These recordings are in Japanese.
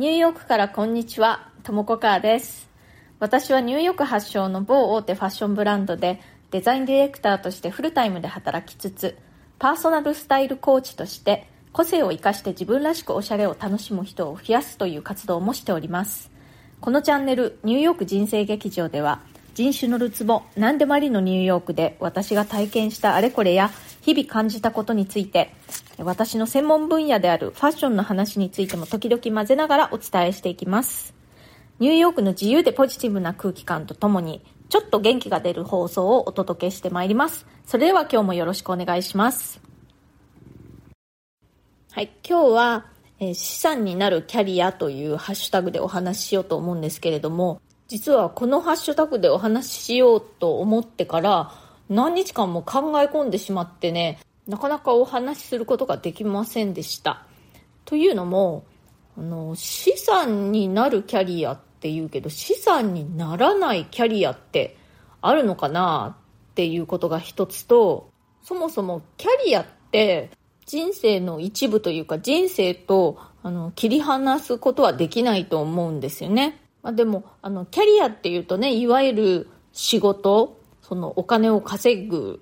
ニューヨークからこんにちは、ともこかーです。私はニューヨーク発祥の某大手ファッションブランドでデザインディレクターとしてフルタイムで働きつつ、パーソナルスタイルコーチとして個性を生かして自分らしくおしゃれを楽しむ人を増やすという活動もしております。このチャンネル、ニューヨーク人生劇場では、人種のるつぼ、何でもありのニューヨークで私が体験したあれこれや日々感じたことについて、私の専門分野であるファッションの話についても時々混ぜながらお伝えしていきます。ニューヨークの自由でポジティブな空気感とともに、ちょっと元気が出る放送をお届けしてまいります。それでは今日もよろしくお願いします。はい、今日は、えー、資産になるキャリアというハッシュタグでお話ししようと思うんですけれども、実はこのハッシュタグでお話ししようと思ってから何日間も考え込んでしまってね、なかなかお話しすることができませんでした。というのも、あの、資産になるキャリアって言うけど、資産にならないキャリアってあるのかなっていうことが一つと、そもそもキャリアって人生の一部というか人生とあの切り離すことはできないと思うんですよね。まあ、でも、あの、キャリアっていうとね、いわゆる仕事、そのお金を稼ぐ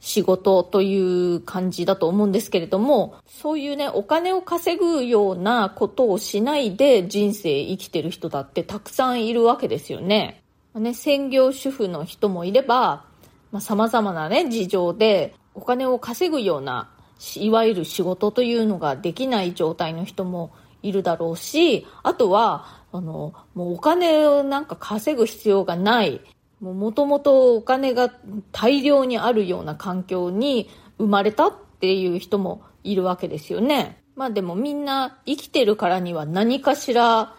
仕事という感じだと思うんですけれども、そういうね、お金を稼ぐようなことをしないで人生生きてる人だってたくさんいるわけですよね。ね、専業主婦の人もいれば、まあ、様々なね、事情でお金を稼ぐような、いわゆる仕事というのができない状態の人もいるだろうし、あとは、あの、もうお金をなんか稼ぐ必要がない、もともとお金が大量にあるような環境に生まれたっていう人もいるわけですよね。まあでもみんな生きてるからには何かしら、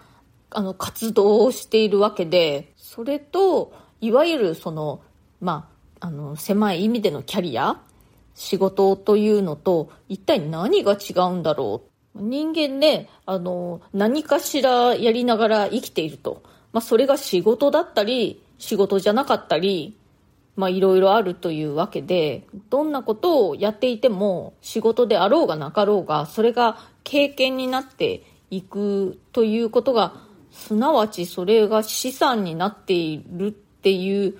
あの、活動をしているわけで、それと、いわゆるその、まあ、あの、狭い意味でのキャリア、仕事というのと、一体何が違うんだろう人間ね、あの、何かしらやりながら生きていると。まあ、それが仕事だったり、仕事じゃなかったり、まあ、いろいろあるというわけで、どんなことをやっていても、仕事であろうがなかろうが、それが経験になっていくということが、すなわちそれが資産になっているっていう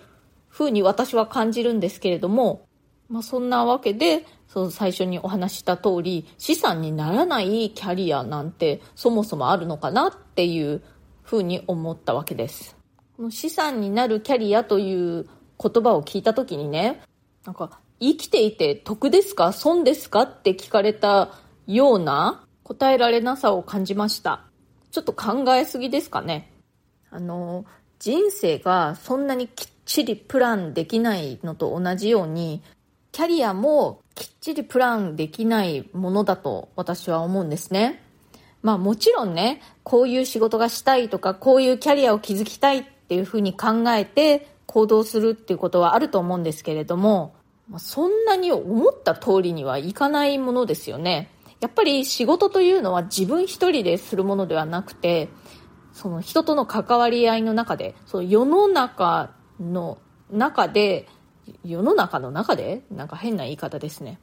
ふうに私は感じるんですけれども、まあ、そんなわけで、その最初にお話した通り、資産にならないキャリアなんてそもそもあるのかなっていうふうに思ったわけです。この資産になるキャリアという言葉を聞いた時にね、なんか生きていて得ですか？損ですか？って聞かれたような答えられなさを感じました。ちょっと考えすぎですかね？あの、人生がそんなにきっちりプランできないのと同じように、キャリアもきっちりプランできないものだと私は思うんですね。まあもちろんね、こういう仕事がしたいとか、こういうキャリアを築きたいっっていうふうに考えて行動するっていうことはあると思うんですけれども、そんなに思った通りにはいかないものですよね。やっぱり仕事というのは自分一人でするものではなくて、その人との関わり合いの中で、その世の中の中で世の中の中でなんか変な言い方ですね。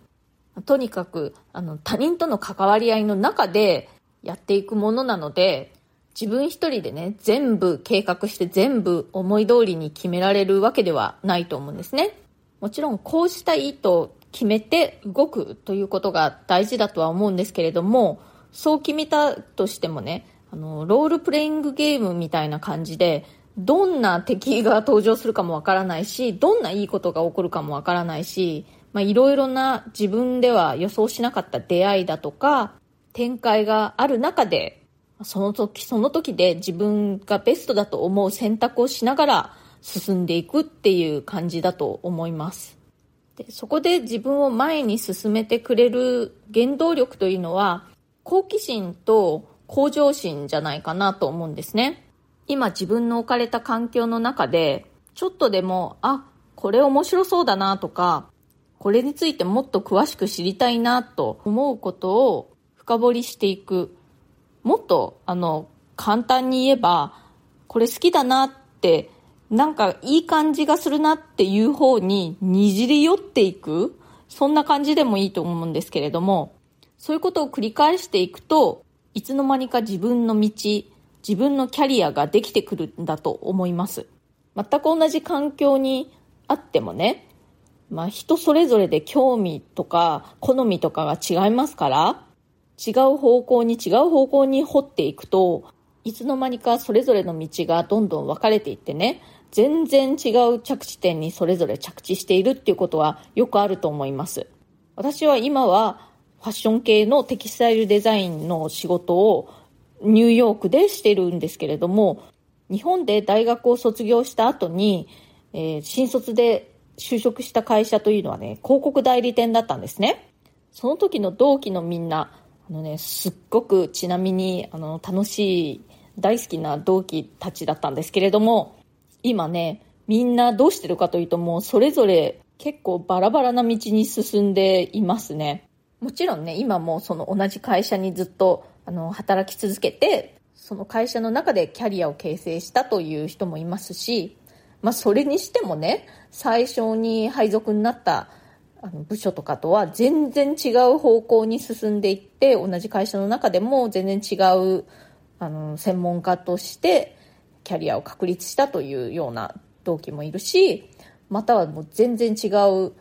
とにかく、あの、他人との関わり合いの中でやっていくものなので、自分一人でね、全部計画して全部思い通りに決められるわけではないと思うんですね。もちろんこうしたいと決めて動くということが大事だとは思うんですけれども、そう決めたとしてもね、あの、ロールプレイングゲームみたいな感じで、どんな敵が登場するかもわからないし、どんないいことが起こるかもわからないし、まあ、いろいろな自分では予想しなかった出会いだとか、展開がある中で、その時その時で自分がベストだと思う選択をしながら進んでいくっていう感じだと思います。でそこで自分を前に進めてくれる原動力というのは、好奇心と向上心じゃないかなと思うんですね。今自分の置かれた環境の中で、ちょっとでも、あ、これ面白そうだなとか、これについてもっと詳しく知りたいなと思うことを深掘りしていく。もっと、あの、簡単に言えば、これ好きだなって、なんかいい感じがするなっていう方ににじり寄っていく。そんな感じでもいいと思うんですけれども、そういうことを繰り返していくと、いつの間にか自分の道、自分のキャリアができてくるんだと思います。全く同じ環境にあってもね、まあ人それぞれで興味とか好みとかが違いますから、違う方向に違う方向に掘っていくと、いつの間にかそれぞれの道がどんどん分かれていってね、全然違う着地点にそれぞれ着地しているっていうことはよくあると思います。私は今はファッション系のテキスタイルデザインの仕事をニューヨークでしてるんですけれども、日本で大学を卒業した後に、えー、新卒で就職した会社というのはね、広告代理店だったんですね。その時の同期のみんな、あのね、すっごくちなみに、あの、楽しい、大好きな同期たちだったんですけれども、今ね、みんなどうしてるかというともうそれぞれ結構バラバラな道に進んでいますね。もちろんね、今もその同じ会社にずっとあの働き続けて、その会社の中でキャリアを形成したという人もいますし、まあそれにしてもね、最初に配属になったあの部署とかとは全然違う方向に進んでいって、同じ会社の中でも全然違うあの専門家としてキャリアを確立したというような同期もいるし、またはもう全然違う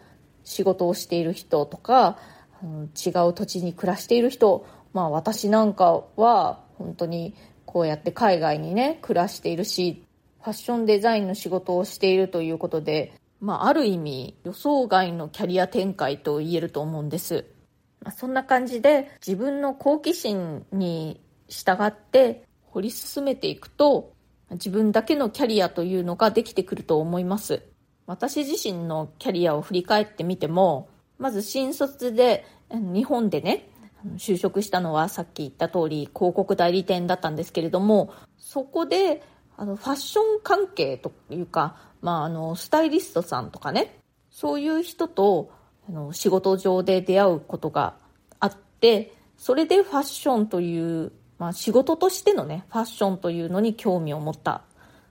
仕事をしている人とか、違う土地に暮らしている人、まあ私なんかは本当にこうやって海外にね、暮らしているし、ファッションデザインの仕事をしているということで、まあある意味予想外のキャリア展開と言えると思うんです。まあ、そんな感じで自分の好奇心に従って掘り進めていくと自分だけのキャリアというのができてくると思います。私自身のキャリアを振り返ってみても、まず新卒で日本でね、就職したのはさっき言った通り広告代理店だったんですけれども、そこであのファッション関係というか、まあ、あのスタイリストさんとかね、そういう人とあの仕事上で出会うことがあって、それでファッションというまあ、仕事としてのね、ファッションというのに興味を持った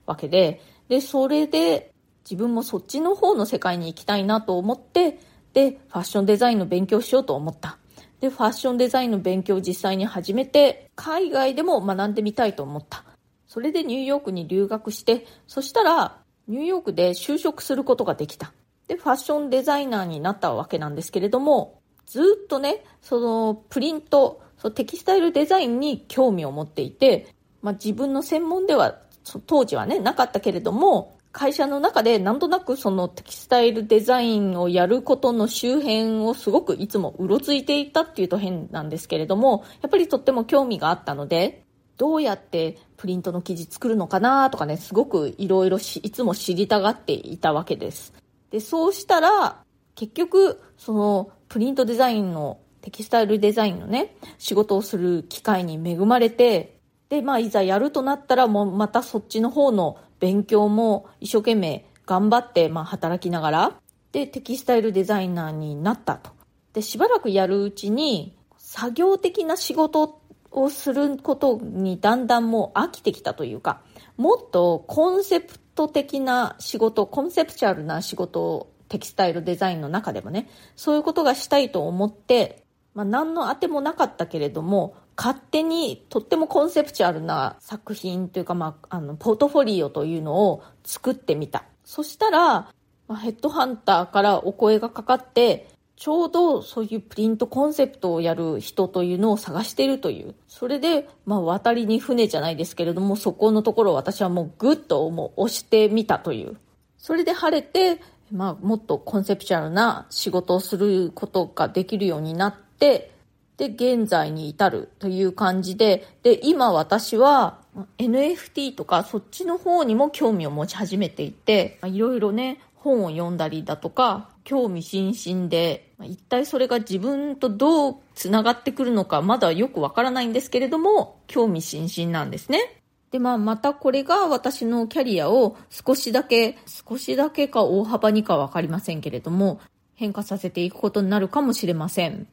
わけで、で、それで自分もそっちの方の世界に行きたいなと思って、で、ファッションデザインの勉強しようと思った。で、ファッションデザインの勉強を実際に始めて、海外でも学んでみたいと思った。それでニューヨークに留学して、そしたら、ニューヨークで就職することができた。で、ファッションデザイナーになったわけなんですけれども、ずっとね、そのプリント、そうテキスタイルデザインに興味を持っていて、まあ、自分の専門では当時はねなかったけれども会社の中でなんとなくそのテキスタイルデザインをやることの周辺をすごくいつもうろついていたっていうと変なんですけれどもやっぱりとっても興味があったのでどうやってプリントの生地作るのかなとかねすごくいろいろいつも知りたがっていたわけですでそうしたら結局そのプリントデザインのテキスタイルデザインのね、仕事をする機会に恵まれて、で、まあ、いざやるとなったら、もうまたそっちの方の勉強も一生懸命頑張って、まあ、働きながら、で、テキスタイルデザイナーになったと。で、しばらくやるうちに、作業的な仕事をすることにだんだんもう飽きてきたというか、もっとコンセプト的な仕事、コンセプチュアルな仕事をテキスタイルデザインの中でもね、そういうことがしたいと思って、まあ、何の当てもなかったけれども、勝手にとってもコンセプチュアルな作品というか、まあ、あの、ポートフォリオというのを作ってみた。そしたら、ま、ヘッドハンターからお声がかかって、ちょうどそういうプリントコンセプトをやる人というのを探しているという。それで、まあ、渡りに船じゃないですけれども、そこのところを私はもうぐっともう押してみたという。それで晴れて、まあ、もっとコンセプチュアルな仕事をすることができるようになって、で、現在に至るという感じで、で、今私は NFT とかそっちの方にも興味を持ち始めていて、いろいろね、本を読んだりだとか、興味津々で、一体それが自分とどう繋がってくるのかまだよくわからないんですけれども、興味津々なんですね。で、まあ、またこれが私のキャリアを少しだけ、少しだけか大幅にかわかりませんけれども、変化させていくことになるかもしれません。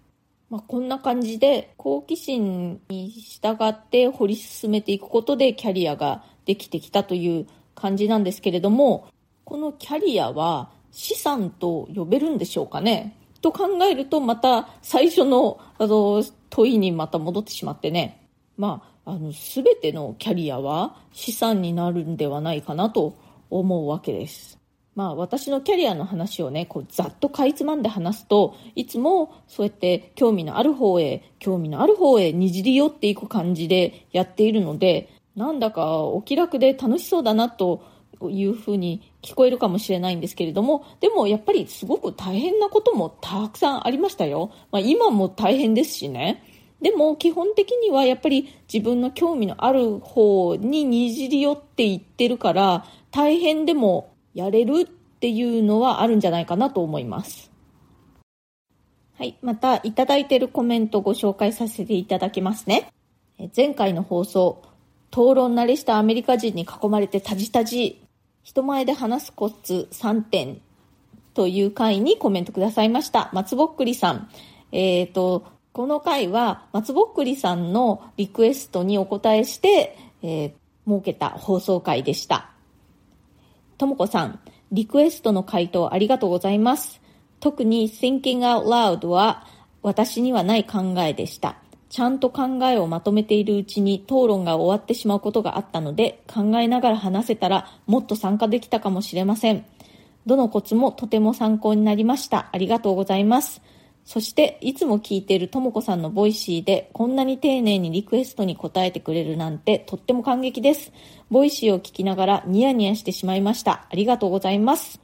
まあ、こんな感じで好奇心に従って掘り進めていくことでキャリアができてきたという感じなんですけれども、このキャリアは資産と呼べるんでしょうかね？と考えるとまた最初のあの問いにまた戻ってしまってね。まあ、あの、すべてのキャリアは資産になるんではないかなと思うわけです。まあ私のキャリアの話をね、こうざっとかいつまんで話すと、いつもそうやって興味のある方へ、興味のある方へにじり寄っていく感じでやっているので、なんだかお気楽で楽しそうだなというふうに聞こえるかもしれないんですけれども、でもやっぱりすごく大変なこともたくさんありましたよ。まあ今も大変ですしね。でも基本的にはやっぱり自分の興味のある方ににじり寄っていってるから大変でもやれるっていうのはあるんじゃないかなと思います。はい。また、いただいているコメントご紹介させていただきますね。前回の放送、討論慣れしたアメリカ人に囲まれてタジタジ、人前で話すコツ3点という回にコメントくださいました。松ぼっくりさん。えっ、ー、と、この回は松ぼっくりさんのリクエストにお答えして、えー、設けた放送回でした。ともこさん、リクエストの回答ありがとうございます。特に Thinking Out Loud は私にはない考えでした。ちゃんと考えをまとめているうちに討論が終わってしまうことがあったので考えながら話せたらもっと参加できたかもしれません。どのコツもとても参考になりました。ありがとうございます。そして、いつも聞いているともこさんの Voicyで、こんなに丁寧にリクエストに答えてくれるなんて、とっても感激です。ボイシーを聞きながら、ニヤニヤしてしまいました。ありがとうございます。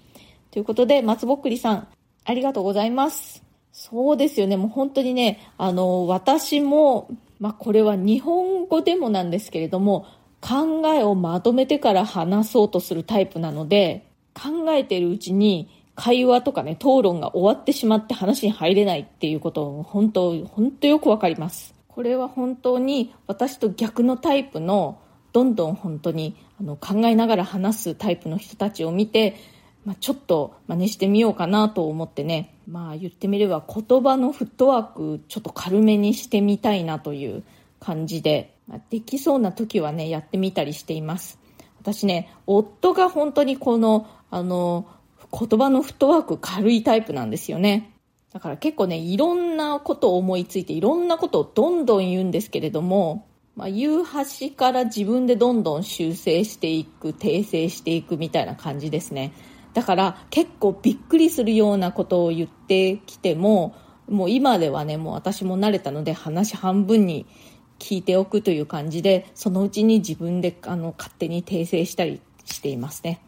ということで、松ぼっくりさん、ありがとうございます。そうですよね。もう本当にね、あの、私も、まあ、これは日本語でもなんですけれども、考えをまとめてから話そうとするタイプなので、考えているうちに、会話とかね、討論が終わってしまって話に入れないっていうことを本当、本当よくわかります。これは本当に私と逆のタイプの、どんどん本当にあの考えながら話すタイプの人たちを見て、まあ、ちょっと真似してみようかなと思ってね、まあ言ってみれば言葉のフットワークちょっと軽めにしてみたいなという感じで、まあ、できそうな時はね、やってみたりしています。私ね、夫が本当にこの、あの、言葉のフットワーク軽いタイプなんですよね。だから結構ね、いろんなことを思いついて、いろんなことをどんどん言うんですけれども、まあ、言う端から自分でどんどん修正していく、訂正していくみたいな感じですね。だから結構びっくりするようなことを言ってきても、もう今ではね、もう私も慣れたので話半分に聞いておくという感じで、そのうちに自分であの勝手に訂正したりしていますね。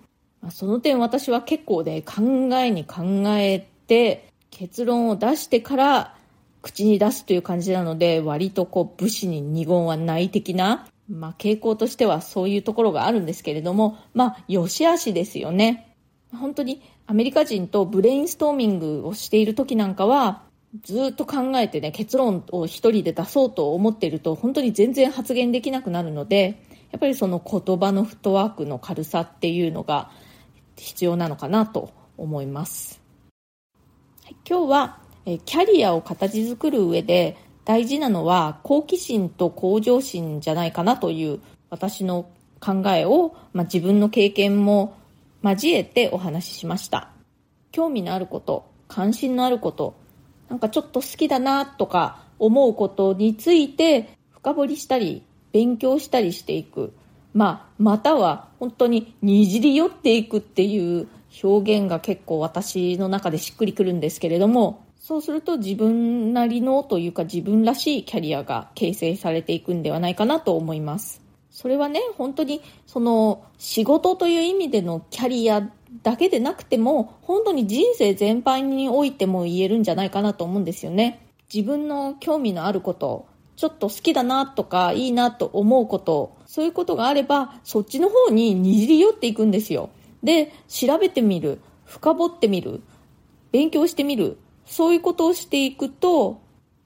その点私は結構ね、考えに考えて、結論を出してから口に出すという感じなので、割とこう武士に二言はない的な、まあ傾向としてはそういうところがあるんですけれども、まあ良し悪しですよね。本当にアメリカ人とブレインストーミングをしている時なんかは、ずっと考えてね、結論を一人で出そうと思っていると、本当に全然発言できなくなるので、やっぱりその言葉のフットワークの軽さっていうのが、必要なのかなと思います。今日はキャリアを形作る上で大事なのは好奇心と向上心じゃないかなという私の考えを、まあ、自分の経験も交えてお話ししました。興味のあること、関心のあること、なんかちょっと好きだなとか思うことについて深掘りしたり勉強したりしていく。まあ、または本当ににじり寄っていくっていう表現が結構私の中でしっくりくるんですけれども、そうすると自分なりのというか自分らしいキャリアが形成されていくんではないかなと思います。それはね、本当にその仕事という意味でのキャリアだけでなくても、本当に人生全般においても言えるんじゃないかなと思うんですよね。自分の興味のあること、ちょっと好きだなとかいいなと思うこと、そういうことがあれば、そっちの方ににじり寄っていくんですよ。で、調べてみる、深掘ってみる、勉強してみる、そういうことをしていくと、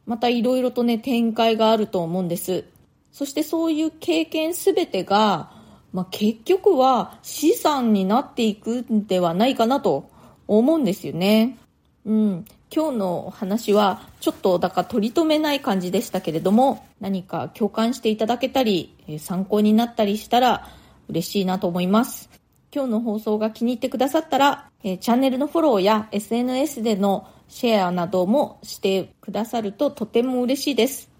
またいろいろとね、展開があると思うんです。そしてそういう経験すべてが、まあ、結局は資産になっていくんではないかなと思うんですよね。うん。今日の話はちょっとだから取り留めない感じでしたけれども何か共感していただけたり参考になったりしたら嬉しいなと思います。今日の放送が気に入ってくださったらチャンネルのフォローや SNS でのシェアなどもしてくださるととても嬉しいです。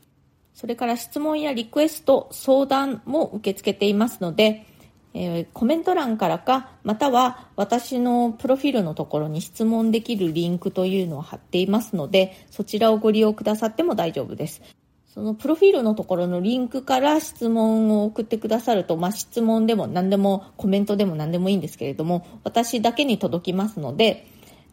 それから質問やリクエスト、相談も受け付けていますので、えー、コメント欄からか、または私のプロフィールのところに質問できるリンクというのを貼っていますので、そちらをご利用くださっても大丈夫です。そのプロフィールのところのリンクから質問を送ってくださると、まあ、質問でも何でもコメントでも何でもいいんですけれども、私だけに届きますので、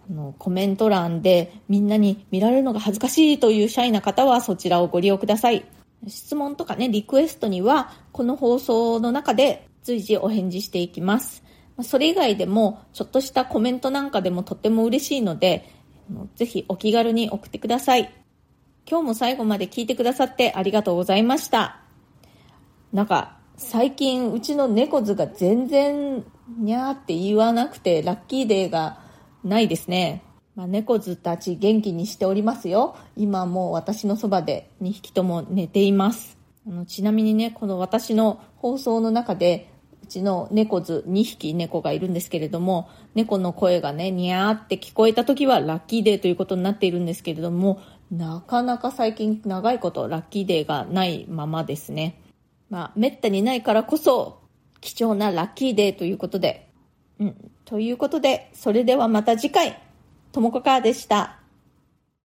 のコメント欄でみんなに見られるのが恥ずかしいというシャイな方はそちらをご利用ください。質問とかね、リクエストにはこの放送の中で随時お返事していきます。それ以外でもちょっとしたコメントなんかでもとっても嬉しいので、ぜひお気軽に送ってください。今日も最後まで聞いてくださってありがとうございました。なんか最近うちの猫図が全然にゃーって言わなくてラッキーデーがないですね。まあ、猫図たち元気にしておりますよ。今もう私のそばで2匹とも寝ています。あのちなみにね、この私の放送の中で、うちの猫図2匹猫がいるんですけれども、猫の声がね、にゃーって聞こえた時はラッキーデーということになっているんですけれども、なかなか最近長いことラッキーデーがないままですね。まあ、めったにないからこそ、貴重なラッキーデーということで、うん。ということで、それではまた次回、ともこかーでした。